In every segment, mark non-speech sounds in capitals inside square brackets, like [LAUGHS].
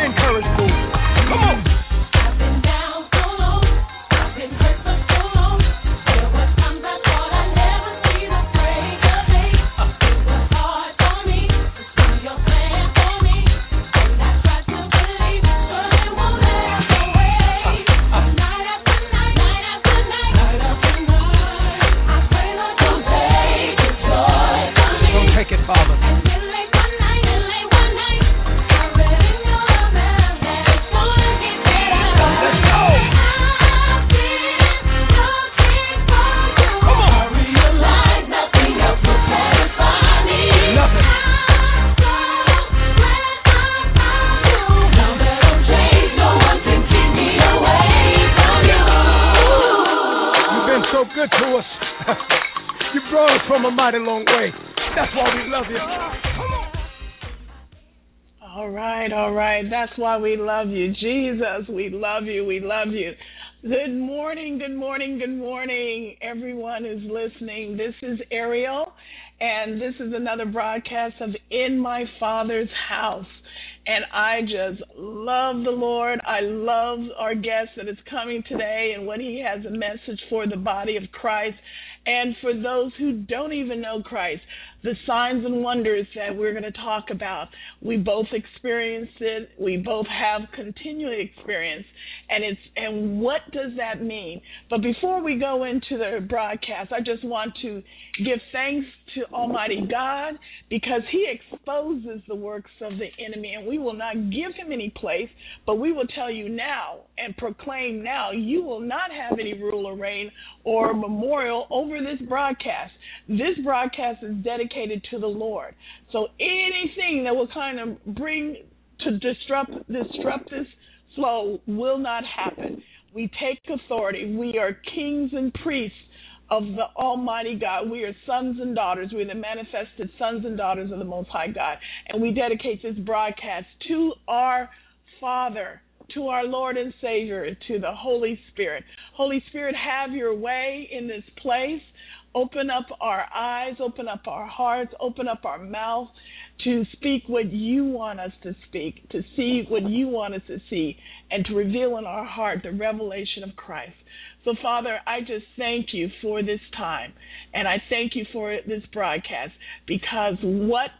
be encouraged. Come on! Why we love you. Jesus, we love you. We love you. Good morning, good morning, good morning. Everyone is listening. This is Ariel, and this is another broadcast of In My Father's House. And I just love the Lord. I love our guest that is coming today and what he has a message for the body of Christ. And for those who don't even know Christ, the signs and wonders that we're going to talk about. We both experienced it. We both have continually experienced. And it's and what does that mean? But before we go into the broadcast, I just want to give thanks to Almighty God because He exposes the works of the enemy, and we will not give him any place, but we will tell you now and proclaim now you will not have any rule or reign or memorial over this broadcast. This broadcast is dedicated to the Lord. So anything that will kind of bring to disrupt disrupt this flow will not happen. We take authority. We are kings and priests of the Almighty God. We are sons and daughters. We're the manifested sons and daughters of the Most High God. And we dedicate this broadcast to our Father, to our Lord and Savior, to the Holy Spirit. Holy Spirit, have your way in this place. Open up our eyes, open up our hearts, open up our mouth to speak what you want us to speak, to see what you want us to see, and to reveal in our heart the revelation of Christ. So, Father, I just thank you for this time, and I thank you for this broadcast because what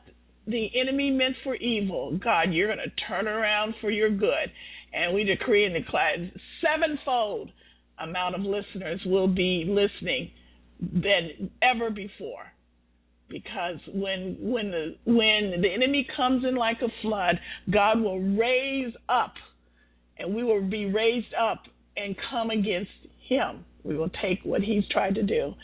the enemy meant for evil, God, you're going to turn around for your good. And we decree and declare sevenfold amount of listeners will be listening than ever before because when when the when the enemy comes in like a flood, God will raise up, and we will be raised up and come against him. We will take what he's tried to do,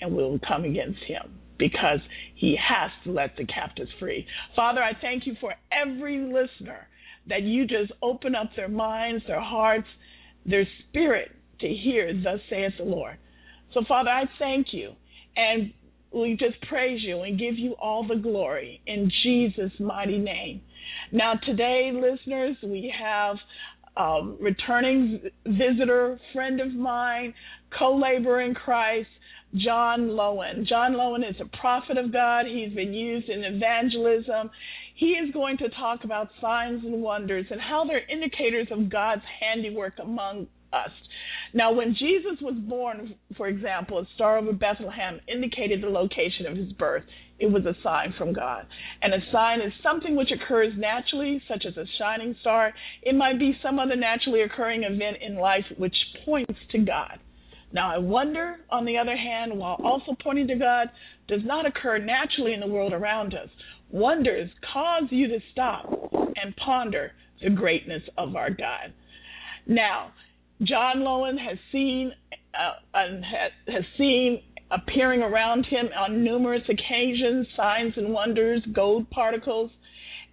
and we will come against him because he has to let the captives free. Father, I thank you for every listener that you just open up their minds, their hearts, their spirit to hear, thus saith the Lord. So, Father, I thank you. And we just praise you and give you all the glory in Jesus' mighty name. Now, today, listeners, we have a returning visitor, friend of mine, co laborer in Christ, John Loewen. John Loewen is a prophet of God. He's been used in evangelism. He is going to talk about signs and wonders and how they're indicators of God's handiwork among us. Now, when Jesus was born, for example, a star over Bethlehem indicated the location of his birth. It was a sign from God. And a sign is something which occurs naturally, such as a shining star. It might be some other naturally occurring event in life which points to God. Now, a wonder, on the other hand, while also pointing to God, does not occur naturally in the world around us. Wonders cause you to stop and ponder the greatness of our God. Now, John Loewen has seen uh, has seen appearing around him on numerous occasions signs and wonders, gold particles,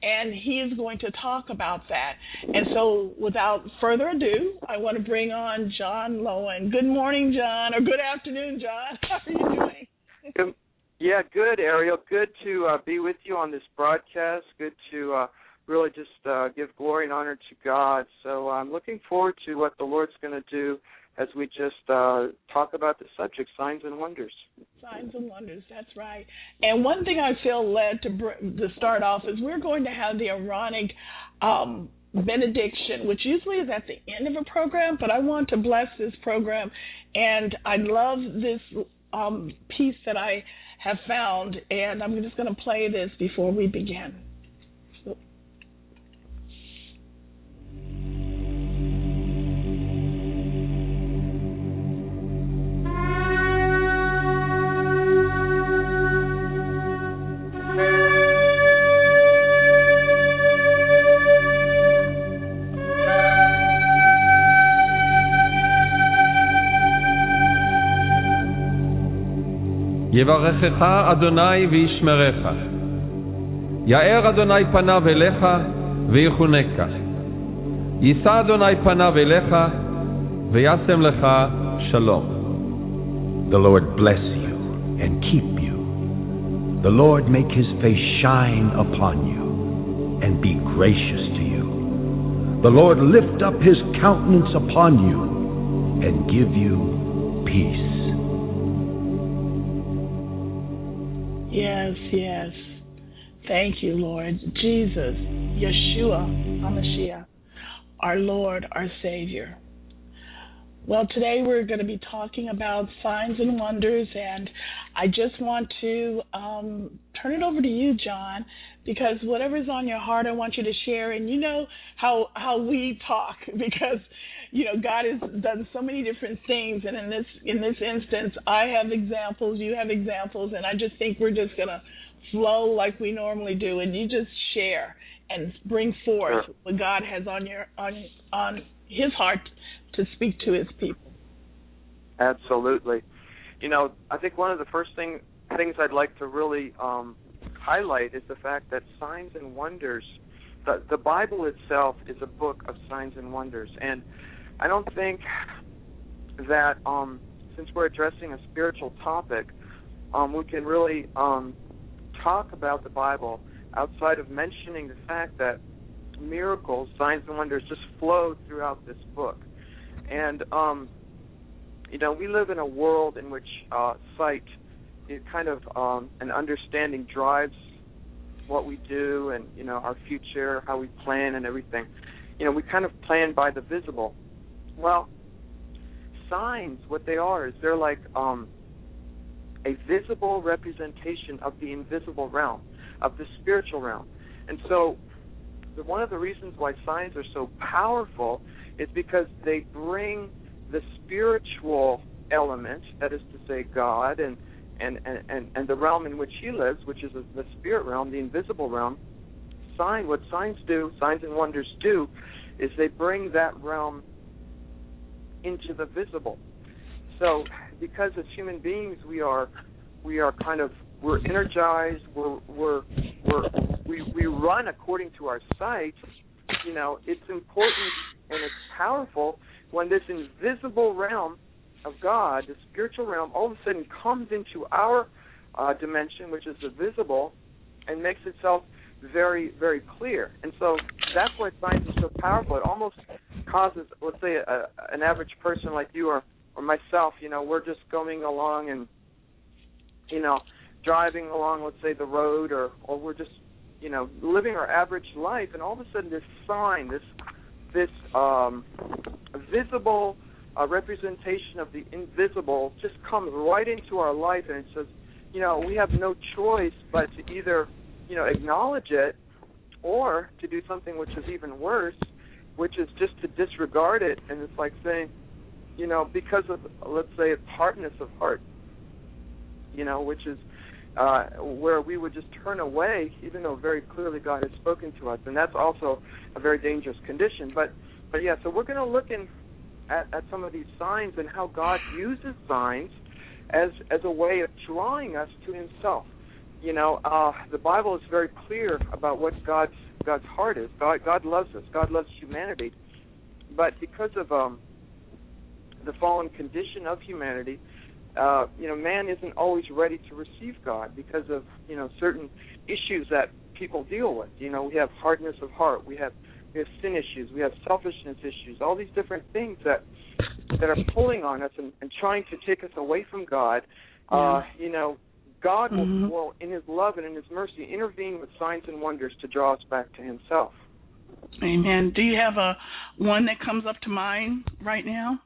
and he is going to talk about that. And so, without further ado, I want to bring on John Loewen. Good morning, John, or good afternoon, John. [LAUGHS] How are you doing? Good, yeah, good, Ariel. Good to uh, be with you on this broadcast. Good to uh, really just uh, give glory and honor to God. So I'm looking forward to what the Lord's going to do as we just uh, talk about the subject, signs and wonders. Signs and wonders, that's right. And one thing I feel led to br- to start off is we're going to have the Aaronic um, benediction, which usually is at the end of a program, but I want to bless this program, and I love this um, piece that I have found, and I'm just going to play this before we begin. יברכך אדוני וישמרך. יאר אדוני פניו אליך ויחונקה. יישא אדוני פניו אליך וישם לך שלום. The Lord bless you and keep you. The Lord make his face shine upon you and be gracious to you. The Lord lift up his countenance upon you and give you peace. Yes, yes. Thank you, Lord. Jesus, Yeshua, HaMashiach, our Lord, our Savior. Well, today we're going to be talking about signs and wonders, and I just want to um, turn it over to you, John, because whatever's on your heart, I want you to share. And you know how how we talk, [LAUGHS] because you know God has done so many different things, and in this in this instance, I have examples, you have examples, and I just think we're just gonna flow like we normally do, and you just share and bring forth Sure. what God has on your on on His heart to speak to His people. Absolutely. You know, I think one of the first thing things I'd like to really um, highlight is the fact that signs and wonders. The, the Bible itself is a book of signs and wonders, and I don't think that um, since we're addressing a spiritual topic, um, we can really um, talk about the Bible outside of mentioning the fact that miracles, signs, and wonders just flow throughout this book. And um, you know, we live in a world in which uh, sight, it kind of um, an understanding drives what we do, and you know, our future, how we plan, and everything. You know, we kind of plan by the visible. Well, signs, what they are is they're like um, a visible representation of the invisible realm, of the spiritual realm. And so, the, one of the reasons why signs are so powerful is because they bring the spiritual element, that is to say, God and and and and, the realm in which He lives, which is the spirit realm, the invisible realm. Sign what signs do, signs and wonders do, is they bring that realm into the visible. So, because as human beings we are we are kind of we're energized, we're we're we're we we run according to our sight. You know, it's important and it's powerful when this invisible realm of God, the spiritual realm, all of a sudden comes into our uh, dimension, which is the visible, and makes itself very, very clear. And so that's why science is so powerful. It almost causes, let's say, a, an average person like you or or myself, you know, we're just going along and, you know, driving along, let's say, the road, or or we're just, you know, living our average life, and all of a sudden this sign, this this um, visible uh, representation of the invisible just comes right into our life, and it says, you know, we have no choice but to either, you know, acknowledge it, or to do something which is even worse, which is just to disregard it, and it's like saying, you know, because of let's say hardness of heart, you know, which is uh, where we would just turn away, even though very clearly God has spoken to us, and that's also a very dangerous condition. But, but yeah, so we're going to look in at, at some of these signs and how God uses signs as as a way of drawing us to Himself. You know, uh, the Bible is very clear about what God's God's heart is. God God loves us. God loves humanity, but because of um, the fallen condition of humanity, uh, you know, man isn't always ready to receive God because of you know certain issues that people deal with. You know, we have hardness of heart, we have we have sin issues, we have selfishness issues, all these different things that that are pulling on us and, and trying to take us away from God. Uh, you know, God will, Mhm. will, in His love and in His mercy, intervene with signs and wonders to draw us back to Himself. Amen. Do you have a one that comes up to mind right now?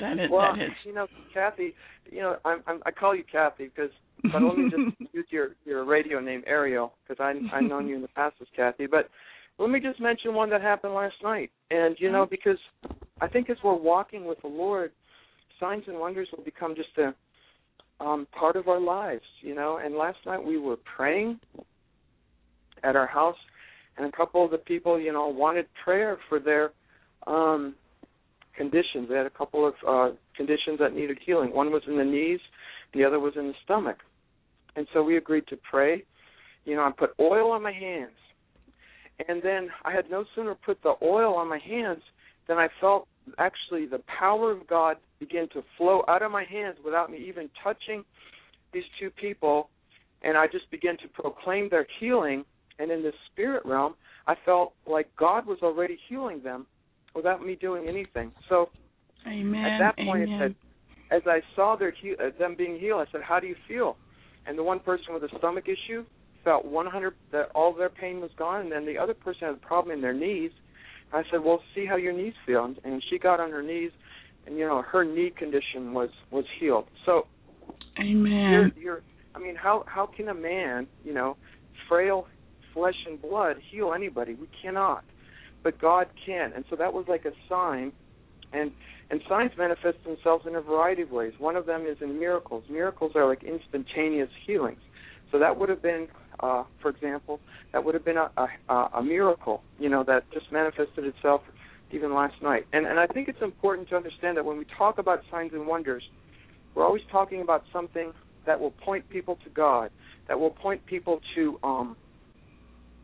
That is Well, that is you know, Kathy, you know, I'm, I'm I call you Kathy because, [LAUGHS] but let me just use your your radio name Ariel because I I've known you in the past as Kathy. But let me just mention one that happened last night, and you know, because I think as we're walking with the Lord, signs and wonders will become just a um part of our lives, you know. And last night we were praying at our house, and a couple of the people, you know, wanted prayer for their um conditions. They had a couple of uh, conditions that needed healing. One was in the knees, the other was in the stomach. And so we agreed to pray. You know, I put oil on my hands. And then I had no sooner put the oil on my hands than I felt actually the power of God began to flow out of my hands without me even touching these two people. And I just began to proclaim their healing. And in the spirit realm, I felt like God was already healing them without me doing anything. So Amen. at that point, Amen. I said, as I saw their he- uh, them being healed, I said, "How do you feel?" And the one person with a stomach issue felt 100 that all their pain was gone, and then the other person had a problem in their knees. I said, "Well, see how your knees feel." And, and she got on her knees, and you know her knee condition was was healed. So Amen. you're, you're I mean, how how can a man, you know, frail flesh and blood heal anybody? We cannot, but God can. And so that was like a sign, and and signs manifest themselves in a variety of ways. One of them is in miracles. Miracles are like instantaneous healings. So that would have been, uh, for example, that would have been a, a a miracle, you know, that just manifested itself even last night. And and I think it's important to understand that when we talk about signs and wonders, we're always talking about something that will point people to God, that will point people to um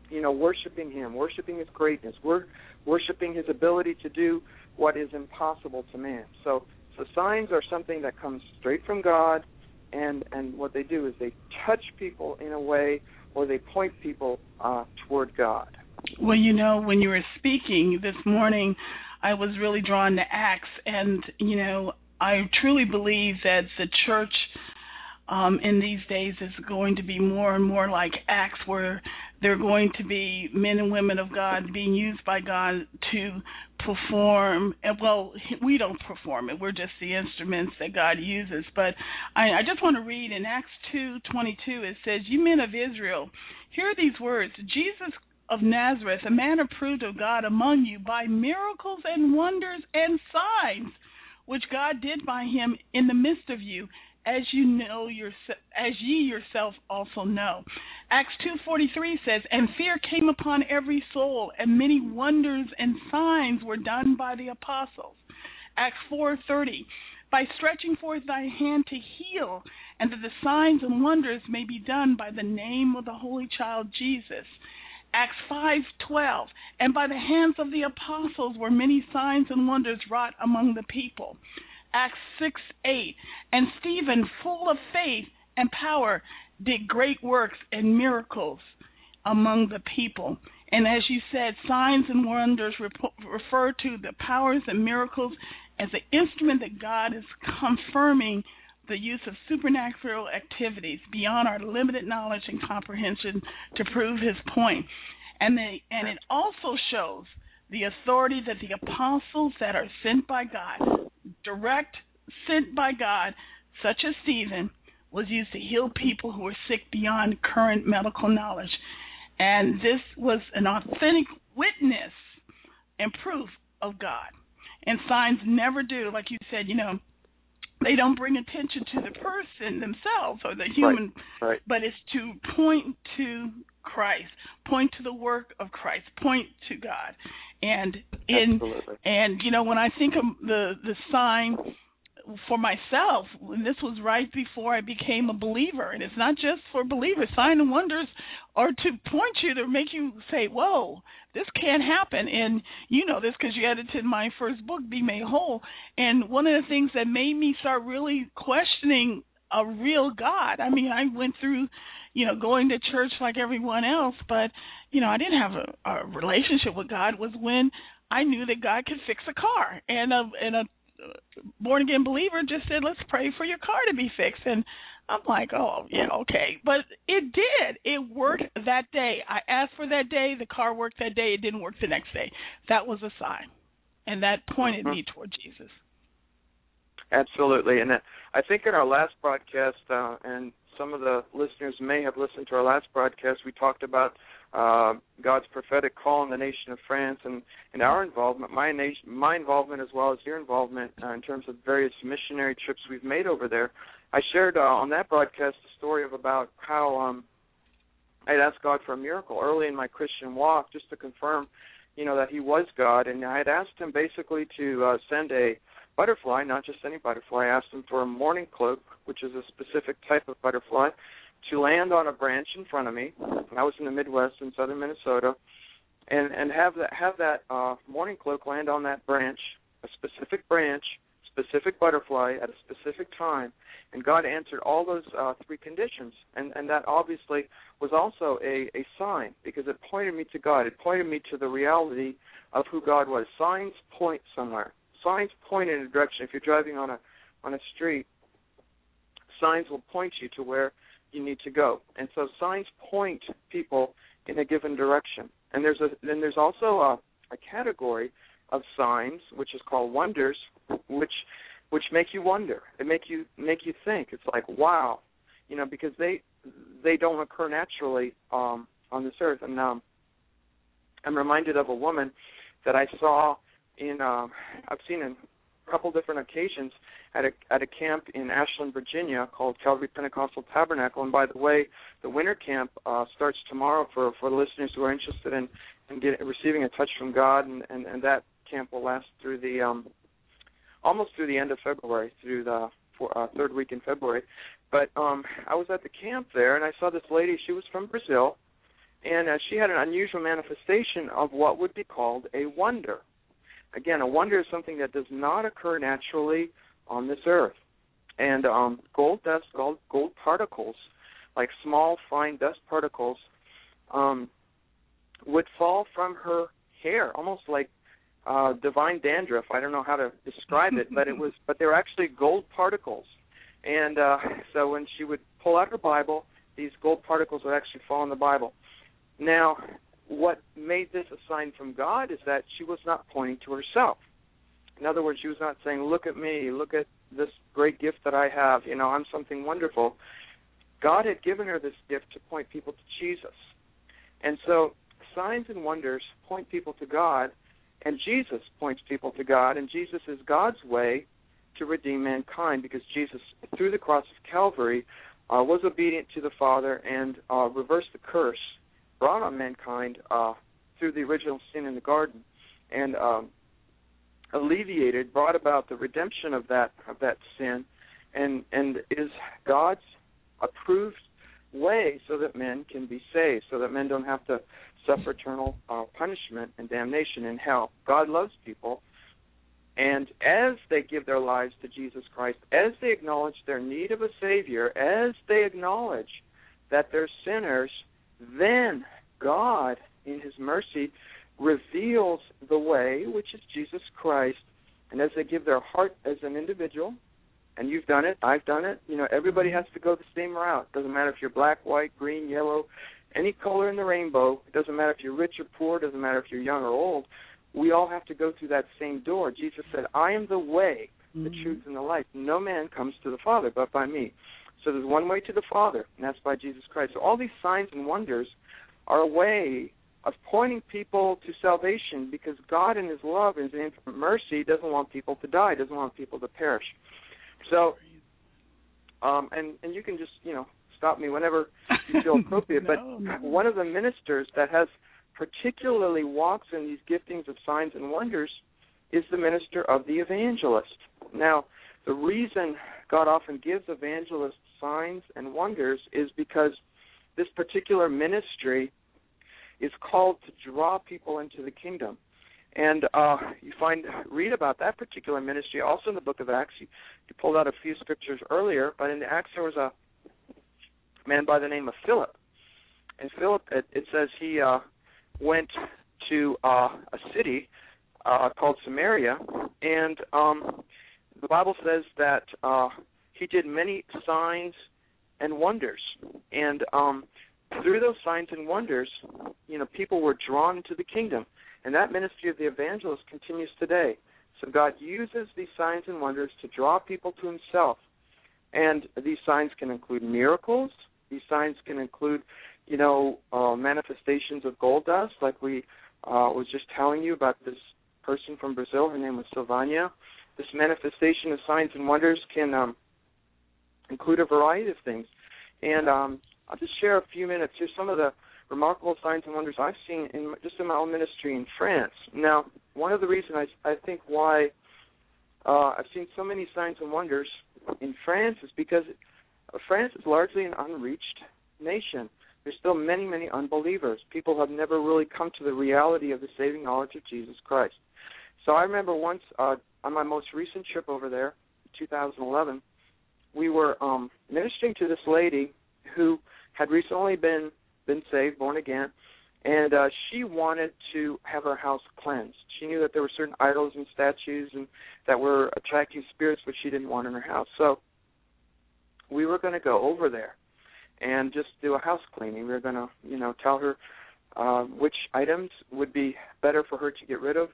you know, worshiping him, worshiping his greatness, wor- worshiping his ability to do what is impossible to man. So so signs are something that comes straight from God and and what they do is they touch people in a way or they point people uh toward God. Well, you know, when you were speaking this morning, I was really drawn to Acts, and you know, I truly believe that the church um, in these days is going to be more and more like Acts, where they're going to be men and women of God being used by God to perform. And well, we don't perform it; we're just the instruments that God uses. But I, I just want to read in Acts two twenty two. It says, "You men of Israel, hear these words: Jesus of Nazareth, a man approved of God among you by miracles and wonders and signs, which God did by him in the midst of you, as you know your, as ye yourself also know. Acts 2:43 says, "And fear came upon every soul, and many wonders and signs were done by the apostles." Acts 4:30, "By stretching forth thy hand to heal, and that the signs and wonders may be done by the name of the holy child Jesus." Acts 5:12 And by the hands of the apostles were many signs and wonders wrought among the people. Acts 6:8 And Stephen full of faith and power did great works and miracles among the people. And as you said, signs and wonders refer to the powers and miracles as an instrument that God is confirming the use of supernatural activities beyond our limited knowledge and comprehension to prove his point. And the, and it also shows the authority that the apostles that are sent by God, direct sent by God, such as Stephen, was used to heal people who were sick beyond current medical knowledge. And this was an authentic witness and proof of God. And signs never do, like you said, you know, they don't bring attention to the person themselves or the human, Right. right. but it's to point to Christ, point to the work of Christ, point to God. And in Absolutely. and you know when I think of the the sign for myself, and this was right before I became a believer, and it's not just for believers. Sign and wonders are to point you to make you say, "Whoa, this can't happen." And you know this because you edited my first book, "Be Made Whole." And one of the things that made me start really questioning a real God. I mean, I went through, you know, going to church like everyone else, but you know, I didn't have a, a relationship with God. Was when I knew that God could fix a car, and a and a born again believer just said, "Let's pray for your car to be fixed." And I'm like, "Oh, yeah, okay." But it did. It worked that day. I asked for that day. The car worked that day. It didn't work the next day. That was a sign, and that pointed mm-hmm. me toward Jesus. Absolutely, and I think in our last broadcast, uh, and some of the listeners may have listened to our last broadcast, we talked about uh, God's prophetic call in the nation of France and, and our involvement, my nation, my involvement as well as your involvement uh, in terms of various missionary trips we've made over there. I shared uh, on that broadcast a story of about how um, I had asked God for a miracle early in my Christian walk, just to confirm, you know, that He was God, and I had asked Him basically to uh, send a butterfly, not just any butterfly. I asked Him for a mourning cloak, which is a specific type of butterfly, to land on a branch in front of me. I was in the Midwest in southern Minnesota, and and have that have that uh, mourning cloak land on that branch, a specific branch, specific butterfly at a specific time, and God answered all those uh, three conditions, and and that obviously was also a a sign because it pointed me to God. It pointed me to the reality of who God was. Signs point somewhere. Signs point in a direction. If you're driving on a on a street, signs will point you to where you need to go. And so signs point people in a given direction. And there's a then there's also a, a category of signs which is called wonders, which which make you wonder. It make you make you think. It's like wow, you know, because they they don't occur naturally um, on this earth. And um, I'm reminded of a woman that I saw in um, I've seen in couple different occasions at a at a camp in Ashland, Virginia, called Calvary Pentecostal Tabernacle. And by the way, the winter camp uh, starts tomorrow for for listeners who are interested in in get, receiving a touch from God, and, and and that camp will last through the um almost through the end of February, through the for, uh, third week in February. But um I was at the camp there, and I saw this lady. She was from Brazil, and uh, she had an unusual manifestation of what would be called a wonder. Again, a wonder is something that does not occur naturally on this earth. And um, gold dust, gold, gold particles, like small fine dust particles, um, would fall from her hair, almost like uh, divine dandruff. I don't know how to describe it, but it was, but they were actually gold particles. And uh, so when she would pull out her Bible, these gold particles would actually fall in the Bible. Now, what made this a sign from God is that she was not pointing to herself. In other words, she was not saying, "Look at me, look at this great gift that I have. You know, I'm something wonderful." God had given her this gift to point people to Jesus, and so signs and wonders point people to God, and Jesus points people to God, and Jesus is God's way to redeem mankind because Jesus, through the cross of Calvary, uh, was obedient to the Father and uh, reversed the curse brought on mankind uh, through the original sin in the garden, and um, alleviated, brought about the redemption of that of that sin, and and is God's approved way so that men can be saved, so that men don't have to suffer eternal uh, punishment and damnation in hell. God loves people, and as they give their lives to Jesus Christ, as they acknowledge their need of a Savior, as they acknowledge that they're sinners, then God, in His mercy, reveals the way, which is Jesus Christ. And as they give their heart as an individual, and you've done it, I've done it, you know, everybody has to go the same route. Doesn't matter if you're black, white, green, yellow, any color in the rainbow. It doesn't matter if you're rich or poor. It doesn't matter if you're young or old. We all have to go through that same door. Jesus said, I am the way, the mm-hmm. truth, and the life. No man comes to the Father but by me. So there's one way to the Father, and that's by Jesus Christ. So all these signs and wonders are a way of pointing people to salvation because God in his love and his infinite mercy doesn't want people to die, doesn't want people to perish. So um and and you can just, you know, stop me whenever you feel [LAUGHS] appropriate, no, but one of the ministers that has particularly walks in these giftings of signs and wonders is the minister of the evangelist. Now, the reason God often gives evangelists signs and wonders is because this particular ministry is called to draw people into the kingdom. And uh, you find read about that particular ministry also in the book of Acts. You, you pulled out a few scriptures earlier, but in Acts there was a man by the name of Philip, and Philip it, it says he uh, went to uh, a city uh, called Samaria, and um, the Bible says that uh, he did many signs and wonders, and um, through those signs and wonders, you know, people were drawn to the kingdom, and that ministry of the evangelist continues today. So God uses these signs and wonders to draw people to Himself, and these signs can include miracles. These signs can include, you know, uh, manifestations of gold dust, like we uh, was just telling you about this person from Brazil. Her name was Silvania. This manifestation of signs and wonders can um, include a variety of things. And um, I'll just share a few minutes. Here's some of the remarkable signs and wonders I've seen in just in my own ministry in France. Now, one of the reasons I, I think why uh, I've seen so many signs and wonders in France is because France is largely an unreached nation. There's still many, many unbelievers. People have never really come to the reality of the saving knowledge of Jesus Christ. So I remember once uh, on my most recent trip over there, 2011, we were um, ministering to this lady who had recently been been saved, born again, and uh, she wanted to have her house cleansed. She knew that there were certain idols and statues and that were attracting spirits which she didn't want in her house. So we were going to go over there and just do a house cleaning. We were going to, you know, tell her uh, which items would be better for her to get rid of,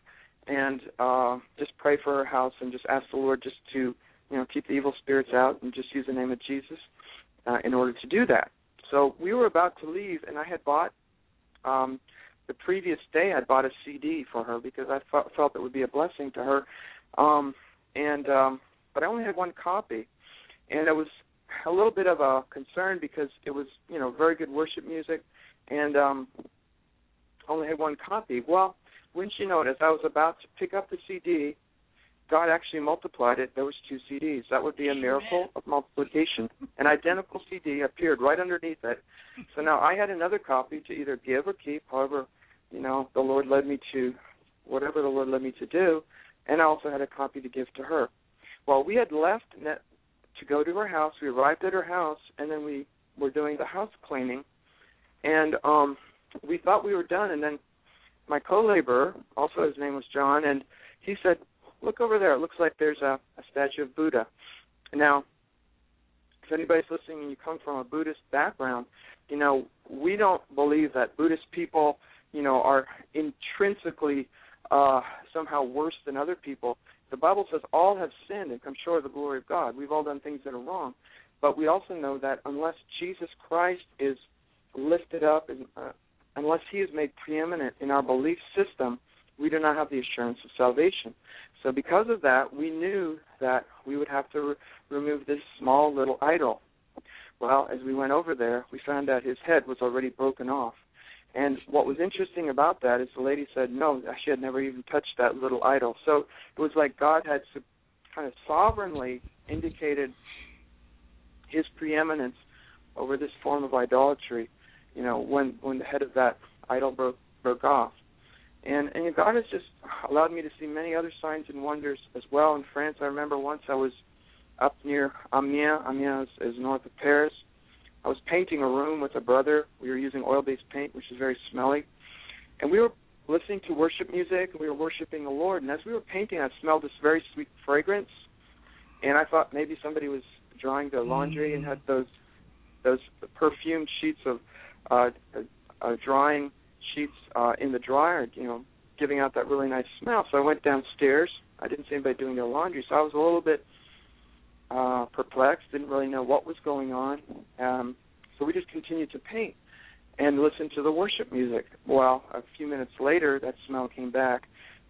and uh, just pray for her house and just ask the Lord just to, you know, keep the evil spirits out and just use the name of Jesus uh, in order to do that. So we were about to leave, and I had bought um, the previous day. I bought a CD for her because I f- felt it would be a blessing to her. Um, and um, but I only had one copy, and it was a little bit of a concern because it was you know very good worship music, and um, only had one copy. Well, wouldn't you? As I was about to pick up the CD, God actually multiplied it. There was two CDs. That would be a miracle of multiplication. An identical CD appeared right underneath it. So now I had another copy to either give or keep, however, you know, the Lord led me to whatever the Lord led me to do, and I also had a copy to give to her. Well, we had left to go to her house. We arrived at her house, and then we were doing the house cleaning, and um we thought we were done, and then my co-laborer, also his name was John, and he said, look over there. It looks like there's a, a statue of Buddha. Now, if anybody's listening and you come from a Buddhist background, you know, we don't believe that Buddhist people, you know, are intrinsically uh, somehow worse than other people. The Bible says all have sinned and come short of the glory of God. We've all done things that are wrong. But we also know that unless Jesus Christ is lifted up and uh, unless he is made preeminent in our belief system, we do not have the assurance of salvation. So, because of that, we knew that we would have to re- remove this small little idol. Well, as we went over there, we found out his head was already broken off. And what was interesting about that is the lady said no, she had never even touched that little idol. So it was like God had kind of sovereignly indicated his preeminence over this form of idolatry. You know, when when the head of that idol broke broke off. And and God has just allowed me to see many other signs and wonders as well in France. I remember once I was up near Amiens. Amiens is, is north of Paris. I was painting a room with a brother. We were using oil-based paint, which is very smelly, and we were listening to worship music. and We were worshiping the Lord, and as we were painting, I smelled this very sweet fragrance, and I thought maybe somebody was drying their laundry mm-hmm. and had those those perfumed sheets of uh, uh, drying sheets uh, in the dryer, you know, giving out that really nice smell. So I went downstairs. I didn't see anybody doing their laundry, so I was a little bit uh, perplexed. Didn't really know what was going on. Um, so we just continued to paint and listen to the worship music. Well, a few minutes later, that smell came back,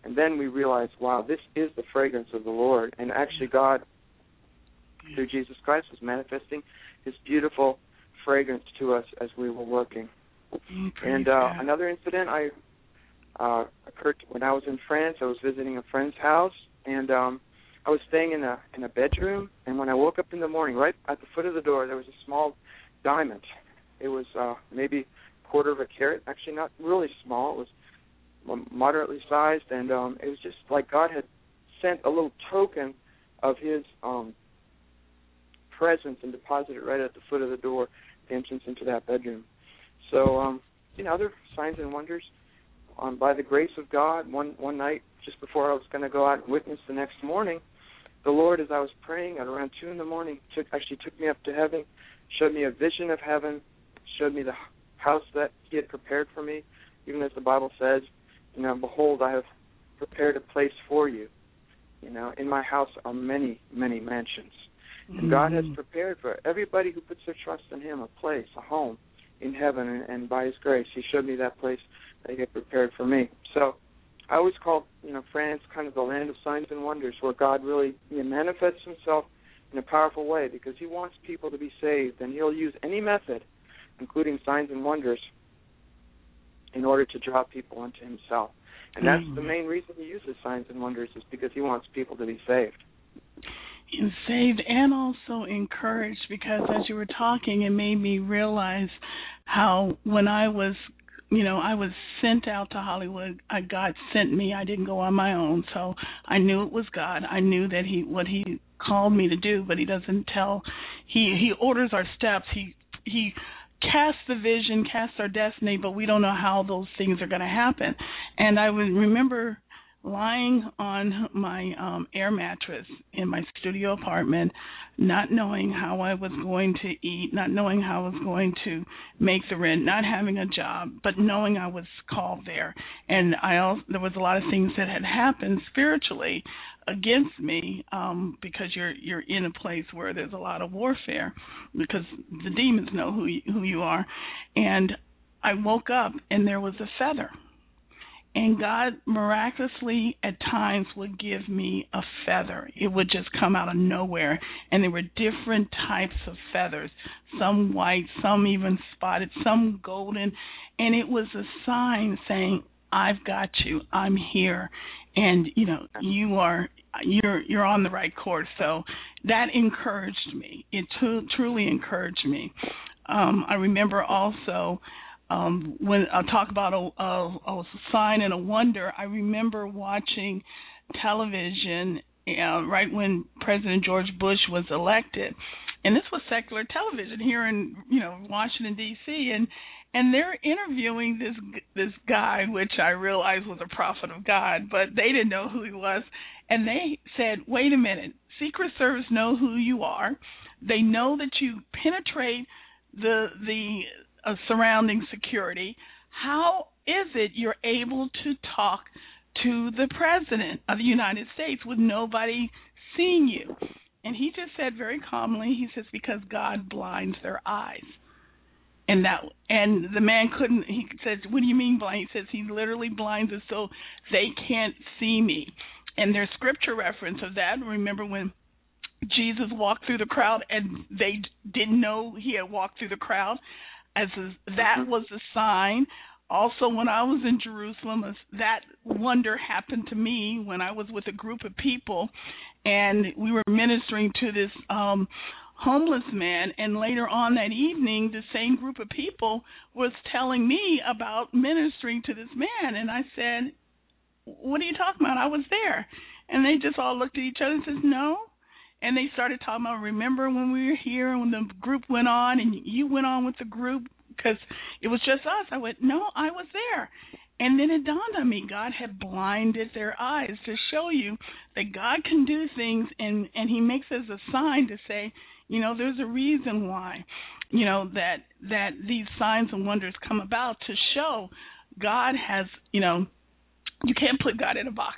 and then we realized, wow, this is the fragrance of the Lord. And actually, God, through Jesus Christ, was manifesting His beautiful fragrance to us as we were working. And uh, another incident I uh, occurred when I was in France. I was visiting a friend's house, and um, I was staying in a in a bedroom, and when I woke up in the morning, right at the foot of the door, there was a small diamond. It was uh, maybe quarter of a carat, actually not really small. It was moderately sized, and um, it was just like God had sent a little token of His um, presence and deposited right at the foot of the door, the entrance into that bedroom. So, um, you know, other signs and wonders. Um, by the grace of God, one one night just before I was going to go out and witness the next morning, the Lord, as I was praying at around two in the morning, took actually took me up to heaven, showed me a vision of heaven, showed me the house that He had prepared for me, even as the Bible says, you know, behold, I have prepared a place for you. You know, in my house are many, many mansions. Mm-hmm. And God has prepared for everybody who puts their trust in Him a place, a home in heaven, and, and by His grace, He showed me that place that He had prepared for me. So I always call you know France kind of the land of signs and wonders, where God really you know, manifests Himself in a powerful way because He wants people to be saved, and He'll use any method, including signs and wonders, in order to draw people unto Himself. And that's mm-hmm. the main reason He uses signs and wonders is because He wants people to be saved. And saved and also encouraged because as you were talking, it made me realize how when I was you know, I was sent out to Hollywood. I, God sent me. I didn't go on my own. So I knew it was God. I knew that He what He called me to do, but He doesn't tell. He He orders our steps. He He casts the vision, casts our destiny, but we don't know how those things are going to happen. And I would remember lying on my um air mattress in my studio apartment not knowing how I was going to eat not knowing how I was going to make the rent not having a job but knowing I was called there. And I also there was a lot of things that had happened spiritually against me um because you're you're in a place where there's a lot of warfare because the demons know who you, who you are. And I woke up and there was a feather and God miraculously at times would give me a feather. It would just come out of nowhere. And there were different types of feathers some white, some even spotted, some golden. And it was a sign saying, I've got you. I'm here. And, you know, you are you're you're on the right course. So that encouraged me. It t- truly encouraged me. Um, I remember also um, when I talk about a, a, a sign and a wonder, I remember watching television uh, right when President George Bush was elected, and this was secular television here in you know Washington D.C. and and they're interviewing this this guy, which I realized was a prophet of God, but they didn't know who he was, and they said, "Wait a minute, Secret Service know who you are. They know that you penetrate the the of surrounding security, how is it you're able to talk to the president of the United States with nobody seeing you? And he just said very calmly, he says, because God blinds their eyes. And that and the man couldn't he says, What do you mean blind? He says he literally blinds us so they can't see me. And there's scripture reference of that. Remember when Jesus walked through the crowd and they didn't know he had walked through the crowd as a, that mm-hmm. was a sign. Also, when I was in Jerusalem, that wonder happened to me when I was with a group of people, and we were ministering to this um homeless man and later on that evening the same group of people was telling me about ministering to this man and I said what are you talking about I was there and they just all looked at each other and says no and they started talking about remember when we were here and when the group went on and you went on with the group because it was just us. I went, no, I was there. And then it dawned on me, God had blinded their eyes to show you that God can do things, and and He makes us a sign to say, you know, there's a reason why, you know, that that these signs and wonders come about to show God has, you know, you can't put God in a box.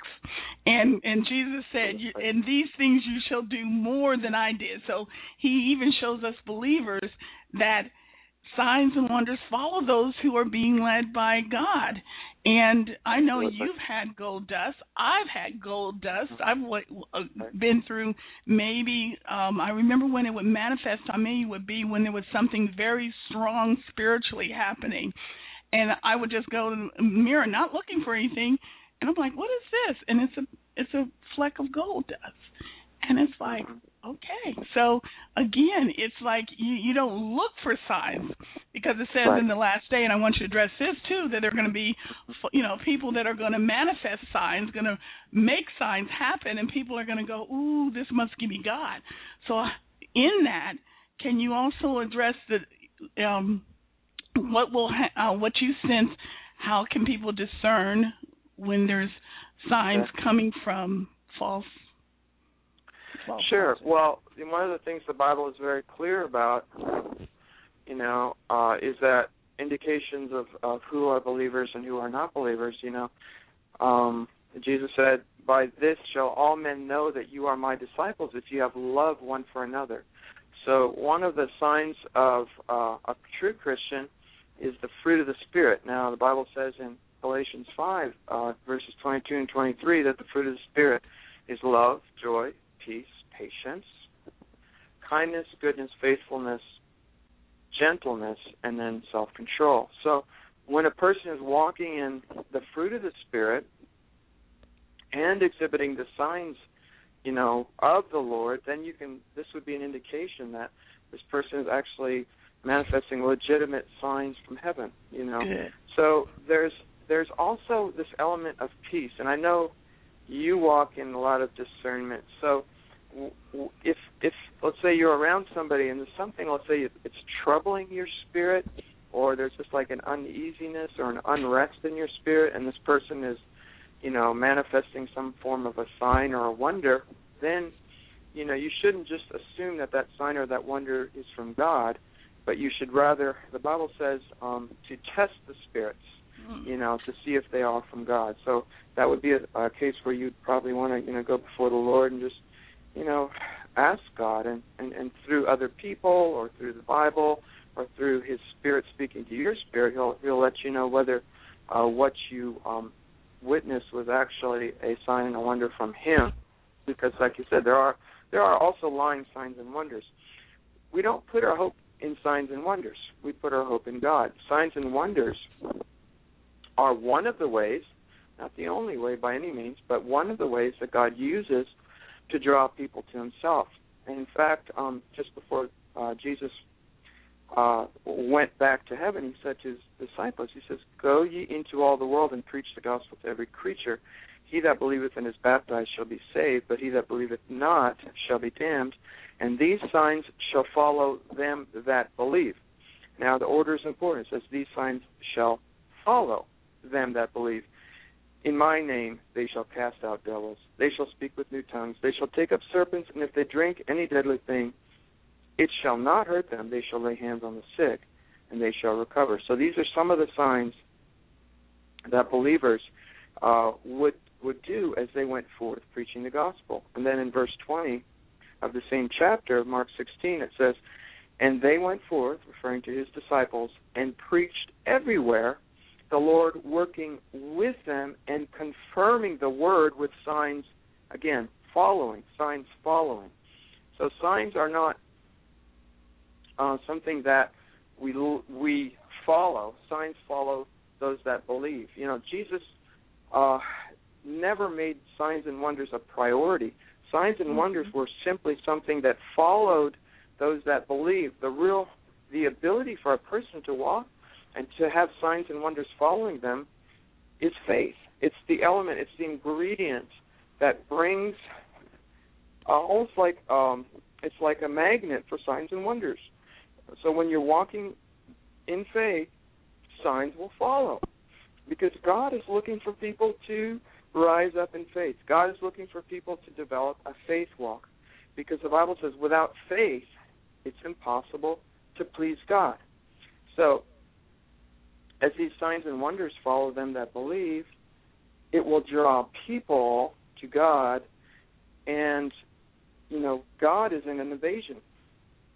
And and Jesus said, "And these things you shall do more than I did." So He even shows us believers that signs and wonders follow those who are being led by God. And I know you've had gold dust. I've had gold dust. I've uh, been through maybe, um, I remember when it would manifest on me would be when there was something very strong spiritually happening. And I would just go to the mirror, not looking for anything, and I'm like, "What is this?" And it's a it's a fleck of gold dust. And it's like, okay. So again, it's like you you don't look for signs because it says Right. in the last day, and I want you to address this too, that there are going to be, you know, people that are going to manifest signs, going to make signs happen, and people are going to go, ooh, this must be God. So in that, can you also address the um, what will ha- uh, what you sense? How can people discern when there's signs coming from false? false Sure. Well, one of the things the Bible is very clear about, you know, uh, is that indications of, of who are believers and who are not believers. You know, um, Jesus said, "By this shall all men know that you are my disciples, if you have love one for another." So, one of the signs of uh, a true Christian is the fruit of the Spirit. Now, the Bible says in Galatians 5, uh, verses 22 and 23, that the fruit of the Spirit is love, joy, peace, patience, kindness, goodness, faithfulness, gentleness, and then self control. So when a person is walking in the fruit of the Spirit and exhibiting the signs, you know, of the Lord, then you can this would be an indication that this person is actually manifesting legitimate signs from heaven, you know. Good. So there's there's also this element of peace, and I know you walk in a lot of discernment. So if if let's say you're around somebody and there's something, let's say it's troubling your spirit, or there's just like an uneasiness or an unrest in your spirit, and this person is, you know, manifesting some form of a sign or a wonder, then you know you shouldn't just assume that that sign or that wonder is from God, but you should rather. The Bible says um, to test the spirits you know, to see if they are from God. So that would be a, a case where you'd probably want to, you know, go before the Lord and just, you know, ask God, and and and through other people or through the Bible or through His Spirit speaking to your spirit, He'll He'll let you know whether uh, what you um, witnessed was actually a sign and a wonder from Him. Because, like you said, there are there are also lying signs and wonders. We don't put our hope in signs and wonders. We put our hope in God. Signs and wonders are one of the ways, not the only way by any means, but one of the ways that God uses to draw people to Himself. And in fact, um, just before uh, Jesus uh, went back to heaven, He said to His disciples, He says, "Go ye into all the world and preach the gospel to every creature. He that believeth and is baptized shall be saved, but he that believeth not shall be damned. And these signs shall follow them that believe." Now the order is important. It says, "These signs shall follow." them that believe. In my name they shall cast out devils. They shall speak with new tongues. They shall take up serpents, and if they drink any deadly thing, it shall not hurt them. They shall lay hands on the sick, and they shall recover. So these are some of the signs that believers uh, would would do as they went forth preaching the gospel. And then in verse 20 of the same chapter of Mark 16, it says, "And they went forth, referring to his disciples, and preached everywhere." the Lord working with them and confirming the word with signs, again, following, signs following. So signs are not uh, something that we we follow. Signs follow those that believe. You know, Jesus uh, never made signs and wonders a priority. Signs and wonders were simply something that followed those that believe. The real, the ability for a person to walk and to have signs and wonders following them is faith. It's the element, it's the ingredient that brings uh, almost like um, it's like a magnet for signs and wonders. So when you're walking in faith, signs will follow because God is looking for people to rise up in faith. God is looking for people to develop a faith walk because the Bible says without faith, it's impossible to please God. So as these signs and wonders follow them that believe, it will draw people to God, and you know God is in an invasion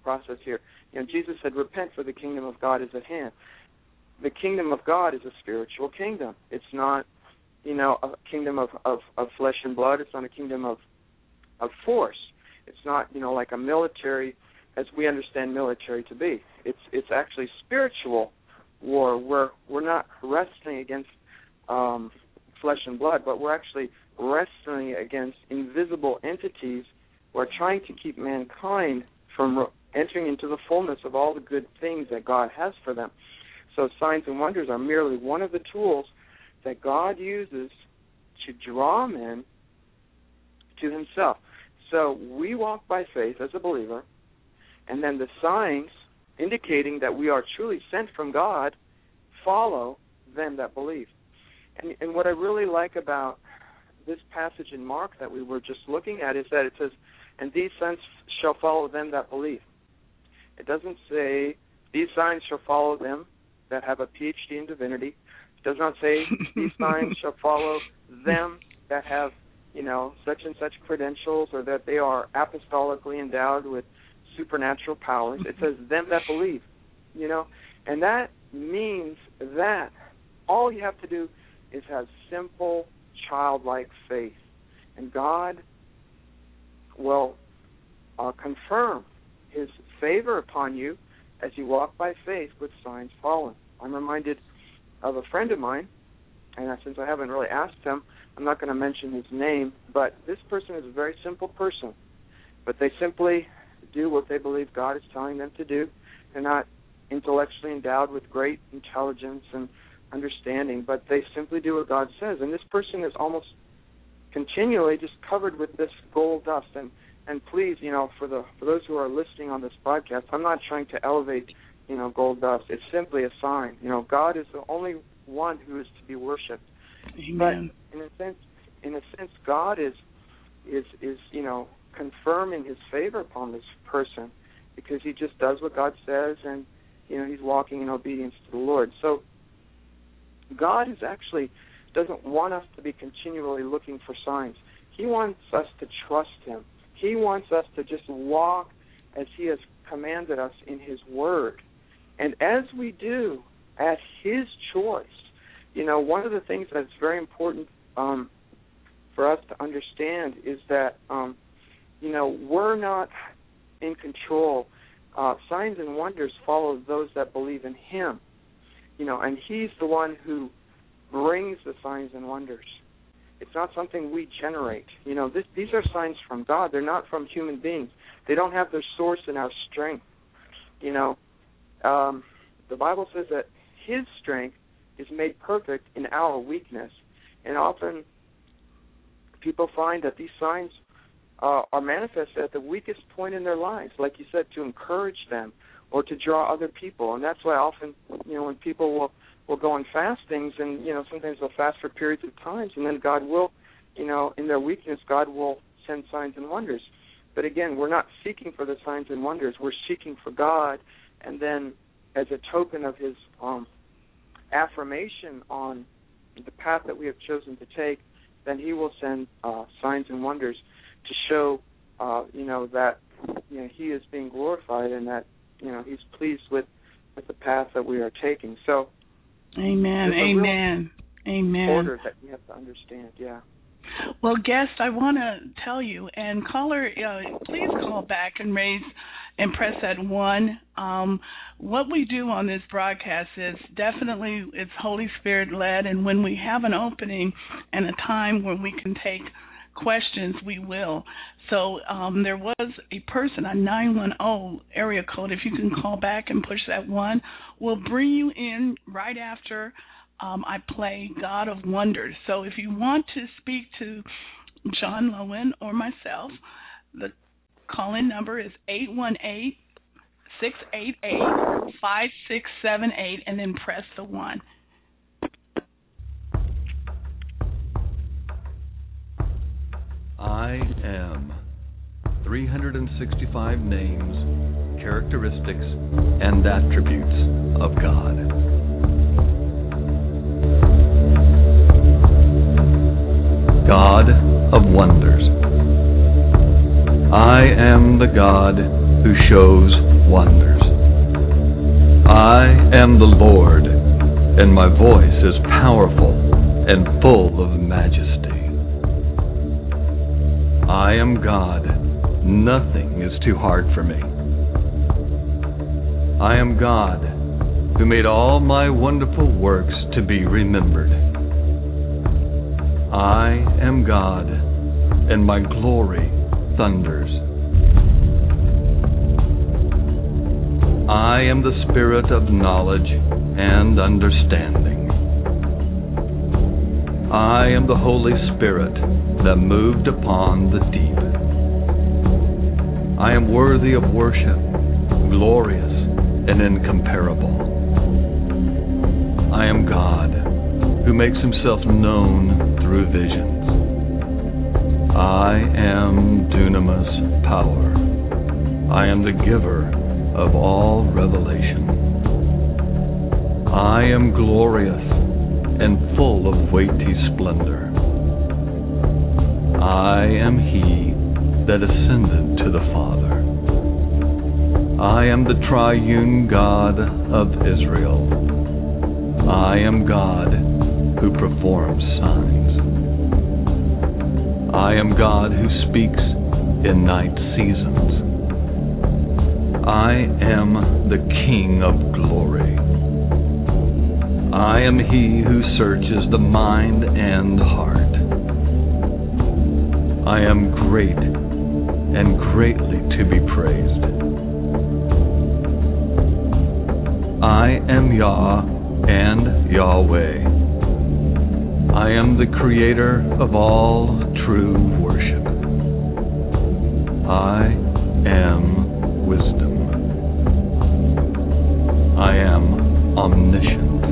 process here. You know Jesus said, "Repent, for the kingdom of God is at hand." The kingdom of God is a spiritual kingdom. It's not, you know, a kingdom of of, of flesh and blood. It's not a kingdom of of force. It's not, you know, like a military as we understand military to be. It's it's actually spiritual war. We're we're not wrestling against um, flesh and blood, but we're actually wrestling against invisible entities who are trying to keep mankind from entering into the fullness of all the good things that God has for them. So signs and wonders are merely one of the tools that God uses to draw men to himself. So we walk by faith as a believer, and then the signs indicating that we are truly sent from God follow them that believe. And, and what I really like about this passage in Mark that we were just looking at is that it says, "And these signs shall follow them that believe." It doesn't say these signs shall follow them that have a PhD in divinity. Does not say [LAUGHS] these signs shall follow them that have, you know, such and such credentials or that they are apostolically endowed with supernatural powers. It says them that believe, you know, and that means that all you have to do is have simple childlike faith, and God will uh, confirm His favor upon you as you walk by faith with signs following. I'm reminded of a friend of mine, and since I haven't really asked him, I'm not going to mention his name, but this person is a very simple person. But they simply do what they believe God is telling them to do. They're not intellectually endowed with great intelligence and understanding, but they simply do what God says. And this person is almost continually just covered with this gold dust. And and please, you know, for the for those who are listening on this podcast, I'm not trying to elevate, you know, gold dust. It's simply a sign. You know, God is the only one who is to be worshipped. Amen. But in a sense, in a sense, God is is is you know confirming His favor upon this person because he just does what God says and you know he's walking in obedience to the Lord. So God is actually doesn't want us to be continually looking for signs. He wants us to trust him. He wants us to just walk as he has commanded us in his word. And as we do at his choice, you know, one of the things that's very important um, for us to understand is that um, you know, we're not in control. Uh, signs and wonders follow those that believe in Him. You know, and He's the one who brings the signs and wonders. It's not something we generate. You know, this, these are signs from God. They're not from human beings. They don't have their source in our strength. You know, um, the Bible says that His strength is made perfect in our weakness, and often people find that these signs uh, are manifested at the weakest point in their lives, like you said, to encourage them or to draw other people. And that's why often, you know, when people will will go on fastings, and you know, sometimes they'll fast for periods of times, and then God will, you know, in their weakness, God will send signs and wonders. But again, we're not seeking for the signs and wonders. We're seeking for God, and then as a token of His um, affirmation on the path that we have chosen to take, then He will send uh, signs and wonders to show, uh, you know, that you know He is being glorified and that you know He's pleased with with the path that we are taking. So, Amen. Amen. Amen. Order that we have to understand. Yeah. Well, guest, I want to tell you, and caller, uh, please call back and raise and press that one. Um, what we do on this broadcast is definitely it's Holy Spirit led, and when we have an opening and a time where we can take questions, we will. So um, there was a person, a 910 area code. If you can call back and push that one, we'll bring you in right after um, I play God of Wonders. So if you want to speak to John Loewen or myself, the call in number is 818 688 5678 and then press the 1. I am 365 names, characteristics, and attributes of God. God of wonders. I am the God who shows wonders. I am the Lord, and my voice is powerful and full of majesty. I am God. Nothing is too hard for me. I am God, who made all my wonderful works to be remembered. I am God, and my glory thunders. I am the spirit of knowledge and understanding. I am the Holy Spirit that moved upon the deep. I am worthy of worship, glorious and incomparable. I am God who makes himself known through visions. I am dunamis power. I am the giver of all revelation. I am glorious and full of weighty splendor. I am he that ascended to the Father. I am the triune God of Israel. I am God who performs signs. I am God who speaks in night seasons. I am the King of glory. I am he who searches the mind and heart. I am great and greatly to be praised. I am Yah and Yahweh. I am the creator of all true worship. I am wisdom. I am omniscient.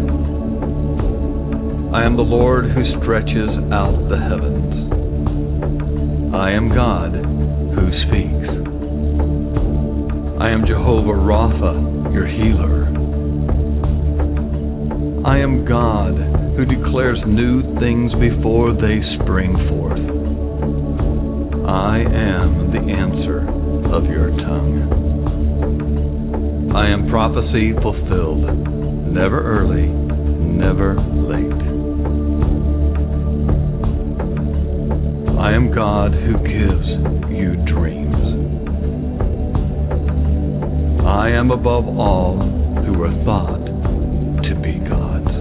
I am the Lord who stretches out the heavens. I am God who speaks. I am Jehovah Rapha, your healer. I am God who declares new things before they spring forth. I am the answer of your tongue. I am prophecy fulfilled, never early, never late. I am God who gives you dreams. I am above all who are thought to be gods.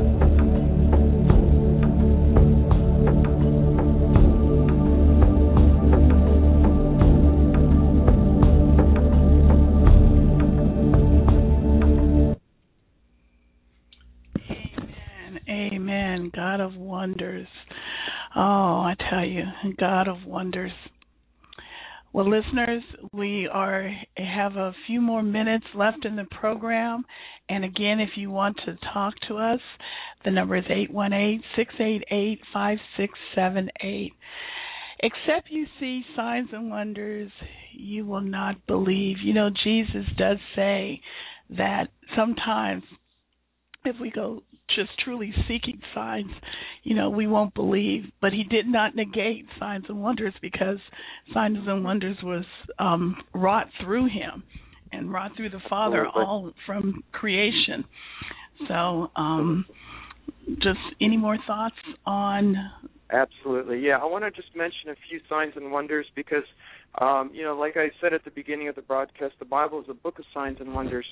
You, God of wonders. Well, listeners, we are have a few more minutes left in the program, and again, if you want to talk to us, the number is eight one eight six eight eight five six seven eight. Except you see signs and wonders, you will not believe. You know, Jesus does say that sometimes if we go just truly seeking signs, you know, we won't believe. But he did not negate signs and wonders because signs and wonders was um, wrought through him and wrought through the Father all from creation. So, um, just any more thoughts on? Absolutely. Yeah, I want to just mention a few signs and wonders because, um, you know, like I said at the beginning of the broadcast, the Bible is a book of signs and wonders.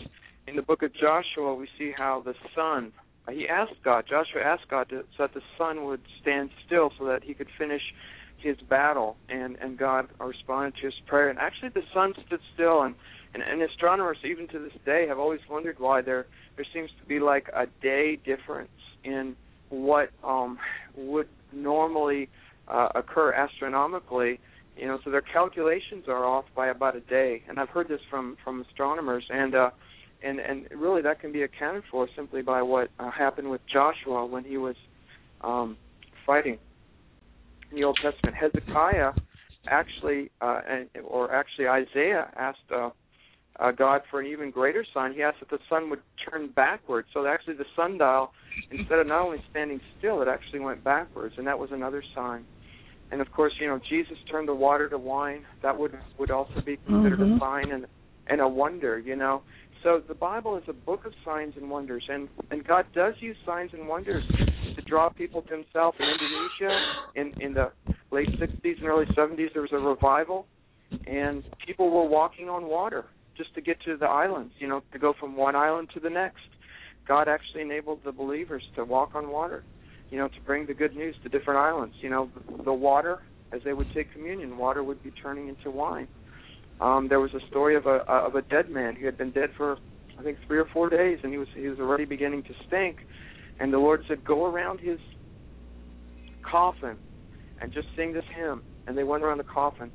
In the book of Joshua, we see how the sun, he asked God, Joshua asked God to, so that the sun would stand still so that he could finish his battle, and and God responded to his prayer. And actually, the sun stood still, and and, and astronomers even to this day have always wondered why there there seems to be like a day difference in what um would normally uh, occur astronomically. You know so their calculations are off by about a day. And i've heard this from from astronomers. And uh and and really that can be accounted for simply by what uh, happened with joshua when he was um fighting in the old testament hezekiah actually uh and or actually isaiah asked uh uh, God for an even greater sign. He asked that the sun would turn backwards. So actually, the sundial, instead of not only standing still, it actually went backwards, and that was another sign. And of course, you know, Jesus turned the water to wine. That would would also be considered Mhm. a sign and and a wonder. You know, so the Bible is a book of signs and wonders, and and God does use signs and wonders to draw people to Himself. In Indonesia, in in the late '60s and early '70s, there was a revival, and people were walking on water just to get to the islands, you know, to go from one island to the next. God actually enabled the believers to walk on water, you know, to bring the good news to different islands. You know, the water as they would take communion, water would be turning into wine. Um, there was a story of a of a dead man who had been dead for I think three or four days, and he was he was already beginning to stink. And the Lord said, "Go around his coffin and just sing this hymn." And they went around the coffin,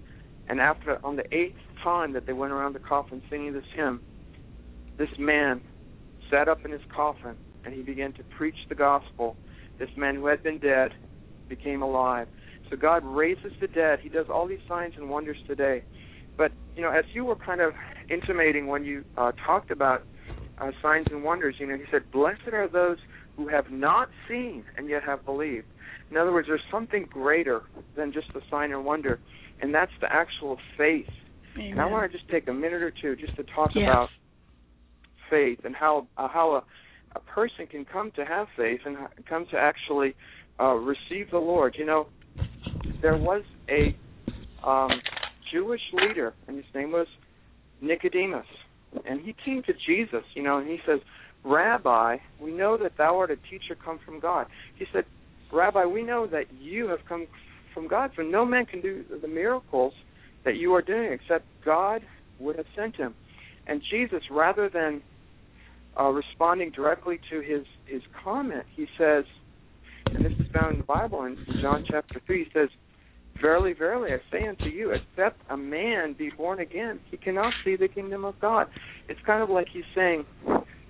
and after on the eighth time that they went around the coffin singing this hymn, this man sat up in his coffin and he began to preach the gospel. This man who had been dead became alive. So God raises the dead. He does all these signs and wonders today. But you know, as you were kind of intimating when you uh, talked about uh, signs and wonders, you know, he said, "Blessed are those who have not seen and yet have believed." In other words, there's something greater than just the sign and wonder, and that's the actual faith. Amen. And I want to just take a minute or two just to talk Yes. about faith and how uh, how a a person can come to have faith and come to actually uh, receive the Lord. You know, there was a um, Jewish leader, and his name was Nicodemus, and he came to Jesus. You know, and he says, "Rabbi, we know that thou art a teacher come from God." He said, "Rabbi, we know that you have come from God, for no man can do the miracles that you are doing except God would have sent him." And Jesus, rather than uh, responding directly to his his comment, he says, and this is found in the Bible in John chapter three. He says, "Verily, verily, I say unto you, except a man be born again, he cannot see the kingdom of God." It's kind of like he's saying,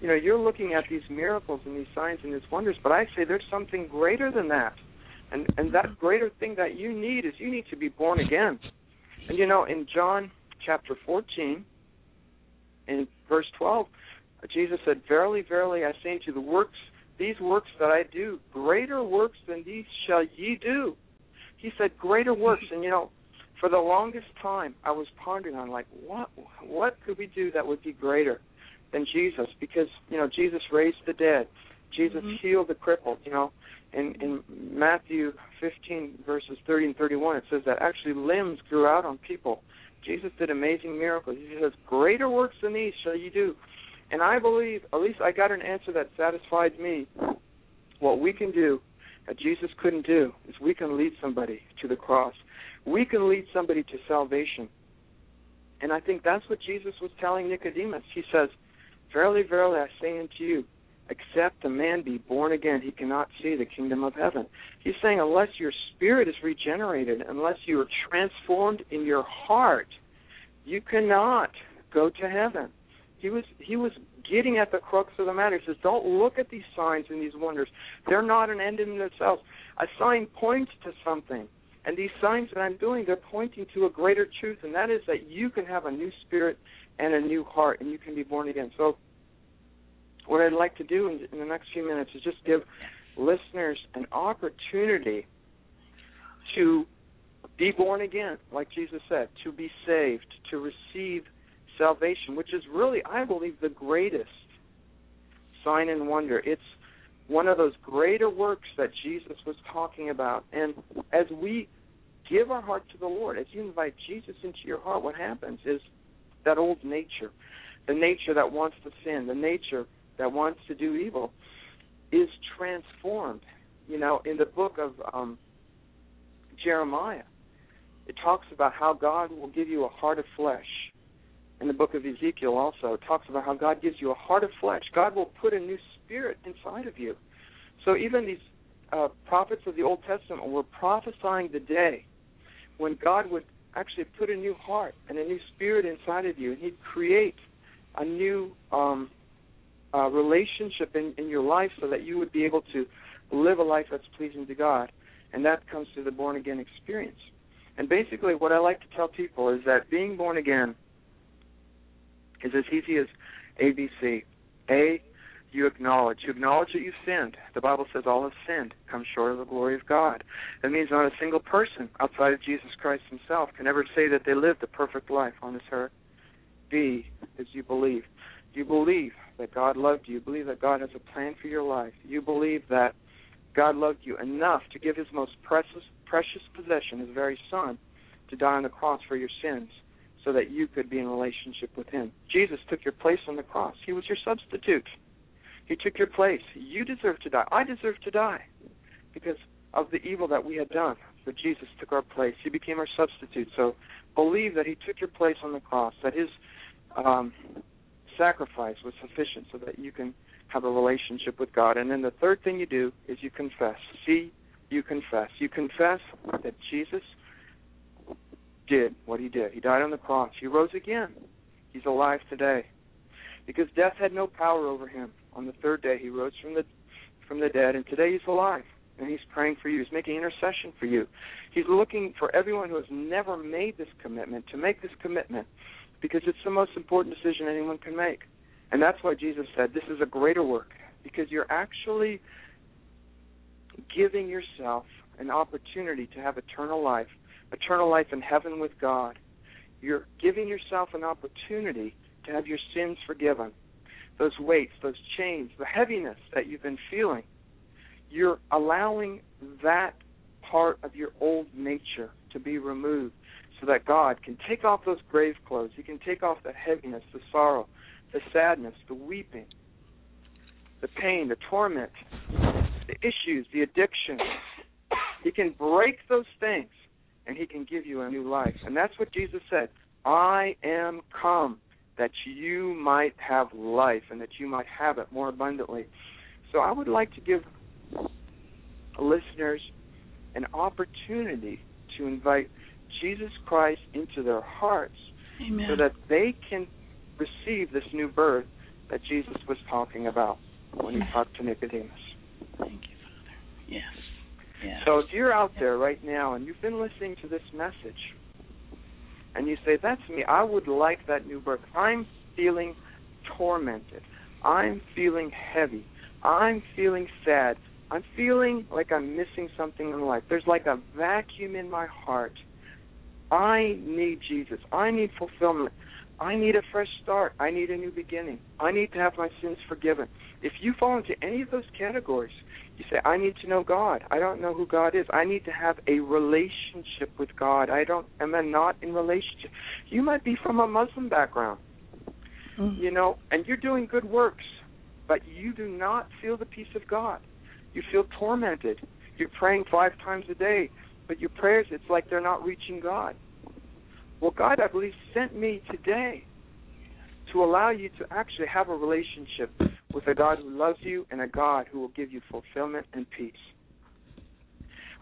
you know, you're looking at these miracles and these signs and these wonders, but I say there's something greater than that, and and that greater thing that you need is you need to be born again. And you know, in John chapter 14, in verse 12, Jesus said, Verily, verily, I say unto you, the works, these works that I do, greater works than these shall ye do. He said, greater works. And, you know, for the longest time, I was pondering on, like, what, what could we do that would be greater than Jesus? Because, you know, Jesus raised the dead. Jesus Mhm. healed the crippled, you know. In, in Matthew 15, verses 30 and 31, it says that actually limbs grew out on people. Jesus did amazing miracles. He says, Greater works than these shall you do. And I believe, at least I got an answer that satisfied me. What we can do that Jesus couldn't do is we can lead somebody to the cross. We can lead somebody to salvation. And I think that's what Jesus was telling Nicodemus. He says, Verily, verily, I say unto you, except a man be born again, he cannot see the kingdom of heaven. He's saying, unless your spirit is regenerated, unless you are transformed in your heart, you cannot go to heaven. He was he was getting at the crux of the matter. He says, Don't look at these signs and these wonders. They're not an end in themselves. A sign points to something. And these signs that I'm doing, they're pointing to a greater truth, and that is that you can have a new spirit and a new heart, and you can be born again. So, what I'd like to do in, in the next few minutes is just give listeners an opportunity to be born again, like Jesus said, to be saved, to receive salvation, which is really, I believe, the greatest sign and wonder. It's one of those greater works that Jesus was talking about. And as we give our heart to the Lord, as you invite Jesus into your heart, what happens is that old nature, the nature that wants to sin, the nature that wants to do evil, is transformed. You know, in the book of um, Jeremiah, it talks about how God will give you a heart of flesh. In the book of Ezekiel, also, talks about how God gives you a heart of flesh. God will put a new spirit inside of you. So even these uh, prophets of the Old Testament were prophesying the day when God would actually put a new heart and a new spirit inside of you, and He'd create a new um, uh, relationship in, in your life so that you would be able to live a life that's pleasing to God. And that comes through the born again experience. And basically, what I like to tell people is that being born again is as easy as ABC. A, you acknowledge. You acknowledge that you've sinned. The Bible says all have sinned, come short of the glory of God. That means not a single person outside of Jesus Christ himself can ever say that they lived a perfect life on this earth. B is you believe. You believe that God loved you. You believe that God has a plan for your life. You believe that God loved you enough to give his most precious precious possession, his very son, to die on the cross for your sins so that you could be in relationship with him. Jesus took your place on the cross. He was your substitute. He took your place. You deserve to die. I deserve to die because of the evil that we had done but Jesus took our place. He became our substitute. So believe that He took your place on the cross, that His um, sacrifice was sufficient so that you can have a relationship with God. And then the third thing you do is you confess. See, you confess. You confess that Jesus did what He did. He died on the cross. He rose again. He's alive today. Because death had no power over him. On the third day he rose from the from the dead and today he's alive and he's praying for you. He's making intercession for you. He's looking for everyone who has never made this commitment to make this commitment because it's the most important decision anyone can make. And that's why Jesus said this is a greater work because you're actually giving yourself an opportunity to have eternal life, eternal life in heaven with God. You're giving yourself an opportunity to have your sins forgiven. Those weights, those chains, the heaviness that you've been feeling, you're allowing that part of your old nature to be removed so that God can take off those grave clothes. He can take off the heaviness, the sorrow, the sadness, the weeping, the pain, the torment, the issues, the addiction. He can break those things and he can give you a new life. And that's what Jesus said. I am come that you might have life and that you might have it more abundantly. So I would like to give listeners an opportunity to invite Jesus Christ into their hearts Amen. so that they can receive this new birth that Jesus was talking about when he talked to Nicodemus. Thank you, Father. Yes. So if you're out there right now and you've been listening to this message and you say, That's me, I would like that new birth. I'm feeling tormented. I'm feeling heavy. I'm feeling sad. I'm feeling like I'm missing something in life. There's like a vacuum in my heart. I need Jesus. I need fulfillment. I need a fresh start. I need a new beginning. I need to have my sins forgiven. If you fall into any of those categories, you say, I need to know God. I don't know who God is. I need to have a relationship with God. I don't am I not in relationship. You might be from a Muslim background. Mm. You know, and you're doing good works, but you do not feel the peace of God. You feel tormented. You're praying five times a day, but your prayers it's like they're not reaching God. Well, God, I believe, sent me today to allow you to actually have a relationship with a God who loves you and a God who will give you fulfillment and peace.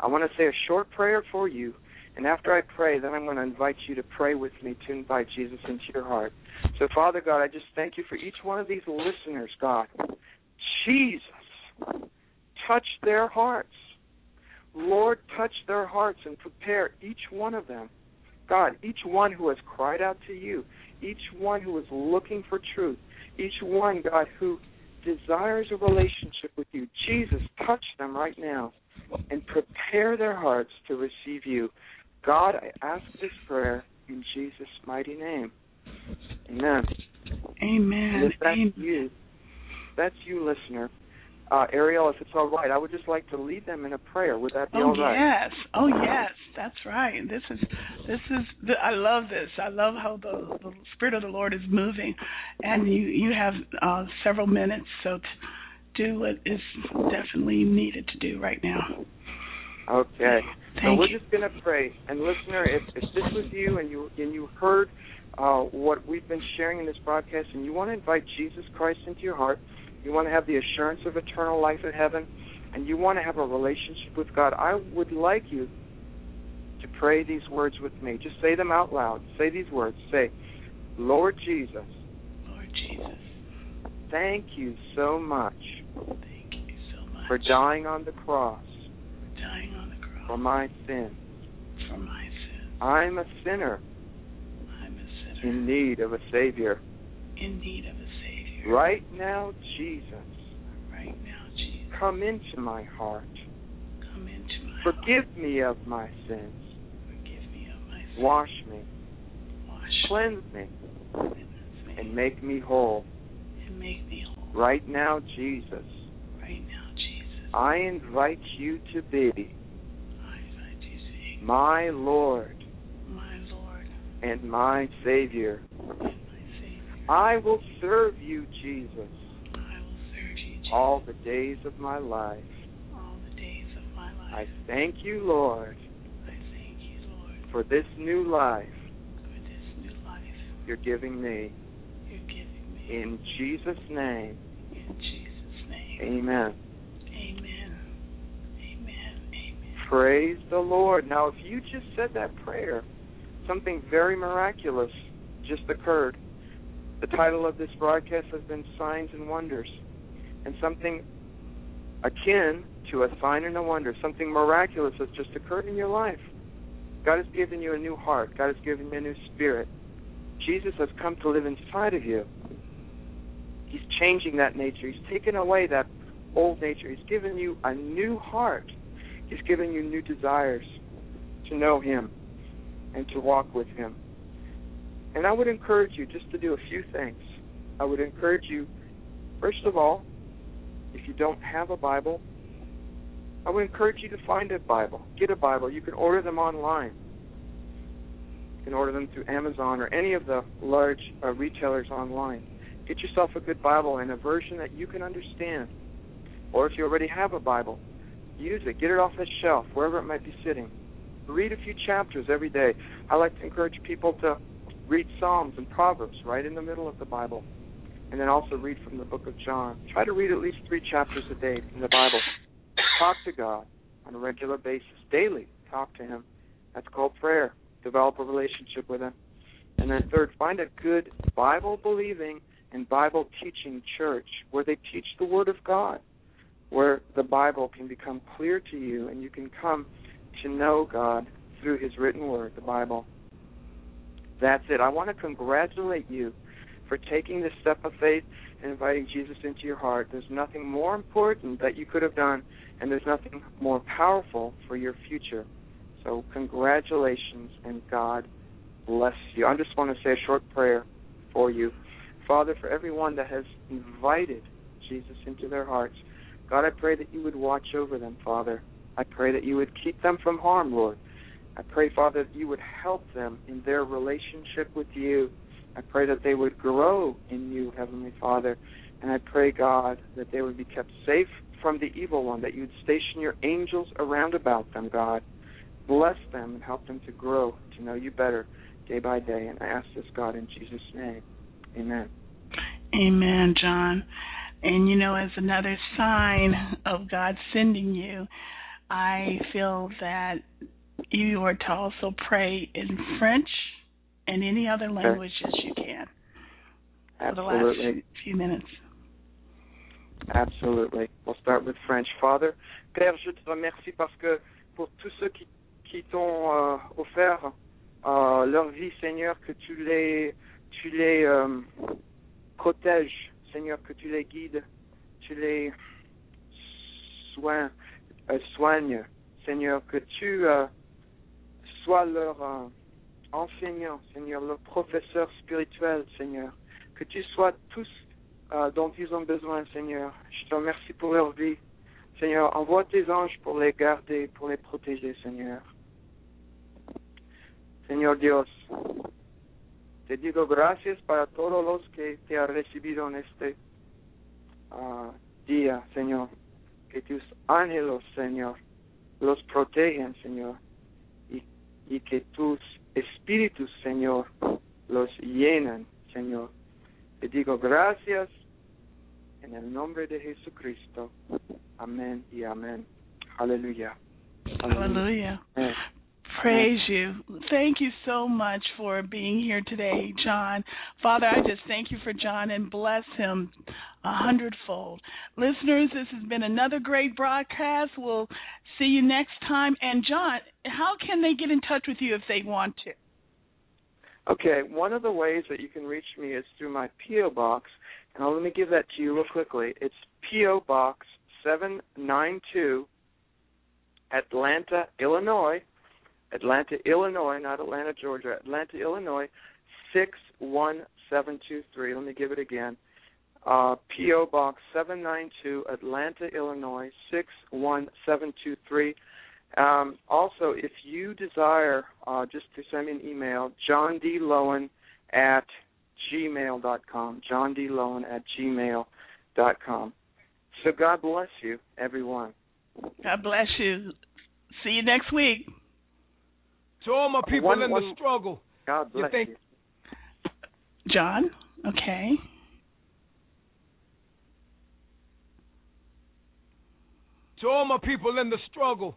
I want to say a short prayer for you, and after I pray, then I'm going to invite you to pray with me to invite Jesus into your heart. So, Father God, I just thank you for each one of these listeners, God. Jesus, touch their hearts. Lord, touch their hearts and prepare each one of them. God, each one who has cried out to you, each one who is looking for truth, each one, God, who desires a relationship with you. Jesus, touch them right now and prepare their hearts to receive you. God, I ask this prayer in Jesus' mighty name. Amen. Amen. That's Amen. you, that's you, listener, uh, Ariel, if it's all right, I would just like to lead them in a prayer. Would that be Oh all right? yes, oh yes, that's right. This is this is the, I love this. I love how the, the spirit of the Lord is moving, and you you have uh, several minutes, so to do what is definitely needed to do right now. Okay. Thank so we're you. just going to pray. And listener, if, if this was you and you and you heard uh, what we've been sharing in this broadcast, and you want to invite Jesus Christ into your heart, you want to have the assurance of eternal life in heaven, and you want to have a relationship with God, I would like you to pray these words with me. Just say them out loud. Say these words. Say, Lord Jesus, Lord Jesus, thank you so much thank you so much for dying on the cross for dying on the cross for my sins. for my sins. I'm a sinner I'm a sinner in need of a Savior. in need of a Savior. Right now, Jesus, Right now, Jesus, come into my heart. come into my Forgive heart. me of my sins. Forgive me of my sins. Wash me, Wash cleanse me, cleanse me, and make me whole. and make me whole. Right now, Jesus, Right now, Jesus, I invite you to be I invite you to be my Lord my Lord and my Savior. and my Savior. I will serve you, Jesus, I will serve you, all the days of my life. all the days of my life. I life. thank you, Lord, for this new life for this new life you're giving me. you're giving me. In Jesus' name, In Jesus' name. amen. Amen. Amen. Amen. Praise the Lord. Now, if you just said that prayer, something very miraculous just occurred. The title of this broadcast has been Signs and Wonders. And something akin to a sign and a wonder, something miraculous has just occurred in your life. God has given you a new heart, God has given you a new spirit. Jesus has come to live inside of you. He's changing that nature, He's taken away that old nature, He's given you a new heart. He's given you new desires to know Him and to walk with Him. And I would encourage you just to do a few things. I would encourage you, first of all, if you don't have a Bible, I would encourage you to find a Bible. Get a Bible. You can order them online. You can order them through Amazon or any of the large uh, retailers online. Get yourself a good Bible and a version that you can understand. Or if you already have a Bible, use it. Get it off the shelf, wherever it might be sitting. Read a few chapters every day. I like to encourage people to read Psalms and Proverbs right in the middle of the Bible. And then also read from the book of John. Try to read at least three chapters a day in the Bible. Talk to God on a regular basis, daily. Talk to Him. That's called prayer. Develop a relationship with Him. And then third, find a good Bible believing and Bible teaching church where they teach the Word of God, where the Bible can become clear to you and you can come to know God through His written Word, the Bible. That's it. I want to congratulate you for taking this step of faith and inviting Jesus into your heart. There's nothing more important that you could have done, and there's nothing more powerful for your future. So, congratulations, and God bless you. I just want to say a short prayer for you. Father, for everyone that has invited Jesus into their hearts, God, I pray that you would watch over them, Father. I pray that you would keep them from harm, Lord. I pray, Father, that you would help them in their relationship with you. I pray that they would grow in you, Heavenly Father. And I pray, God, that they would be kept safe from the evil one, that you would station your angels around about them, God. Bless them and help them to grow, to know you better day by day. And I ask this, God, in Jesus' name. Amen. Amen, John. And you know, as another sign of God sending you, I feel that you are to also pray in French and any other languages you can for the last Absolutely. few minutes. Absolutely. We'll start with French. Father, Père, je te remercie parce que pour tous ceux qui, qui t'ont euh, offert euh, leur vie, Seigneur, que tu les, tu les euh, protèges, Seigneur, que tu les guides, tu les soins, euh, soignes, Seigneur, que tu sois leur euh, enseignant, Seigneur, leur professeur spirituel, Seigneur, que tu sois tous euh, dont ils ont besoin, Seigneur. Je te remercie pour leur vie. Seigneur, envoie tes anges pour les garder, pour les protéger, Seigneur. Señor Dios, te digo gracias para todos los que te han recibido en este ah, día, Señor. Que tus ángeles, Señor, los protejan, Señor. Y, que tus espíritus, Señor, los llenan, Señor. Te digo gracias en el nombre de Jesucristo. Amén y amén. Aleluya. Hallelujah. Amen. Praise you. Thank you so much for being here today, John. Father, I just thank you for John and bless him a hundredfold. Listeners, this has been another great broadcast. We'll see you next time. And, John, how can they get in touch with you if they want to? Okay, one of the ways that you can reach me is through my P.O. Box. And let me give that to you real quickly. It's P.O. Box 792, Atlanta, Illinois. Atlanta, Illinois, not Atlanta, Georgia. Atlanta, Illinois, 61723. Let me give it again. Uh, P.O. Box 792, Atlanta, Illinois, 61723. Um, also, if you desire, uh, just to send me an email, John D. Loewen at gmail.com. John D. Loewen at gmail.com. So God bless you, everyone. God bless you. See you next week. To all my people one, in one, the struggle. God bless you, think- you. John? Okay. To all my people in the struggle.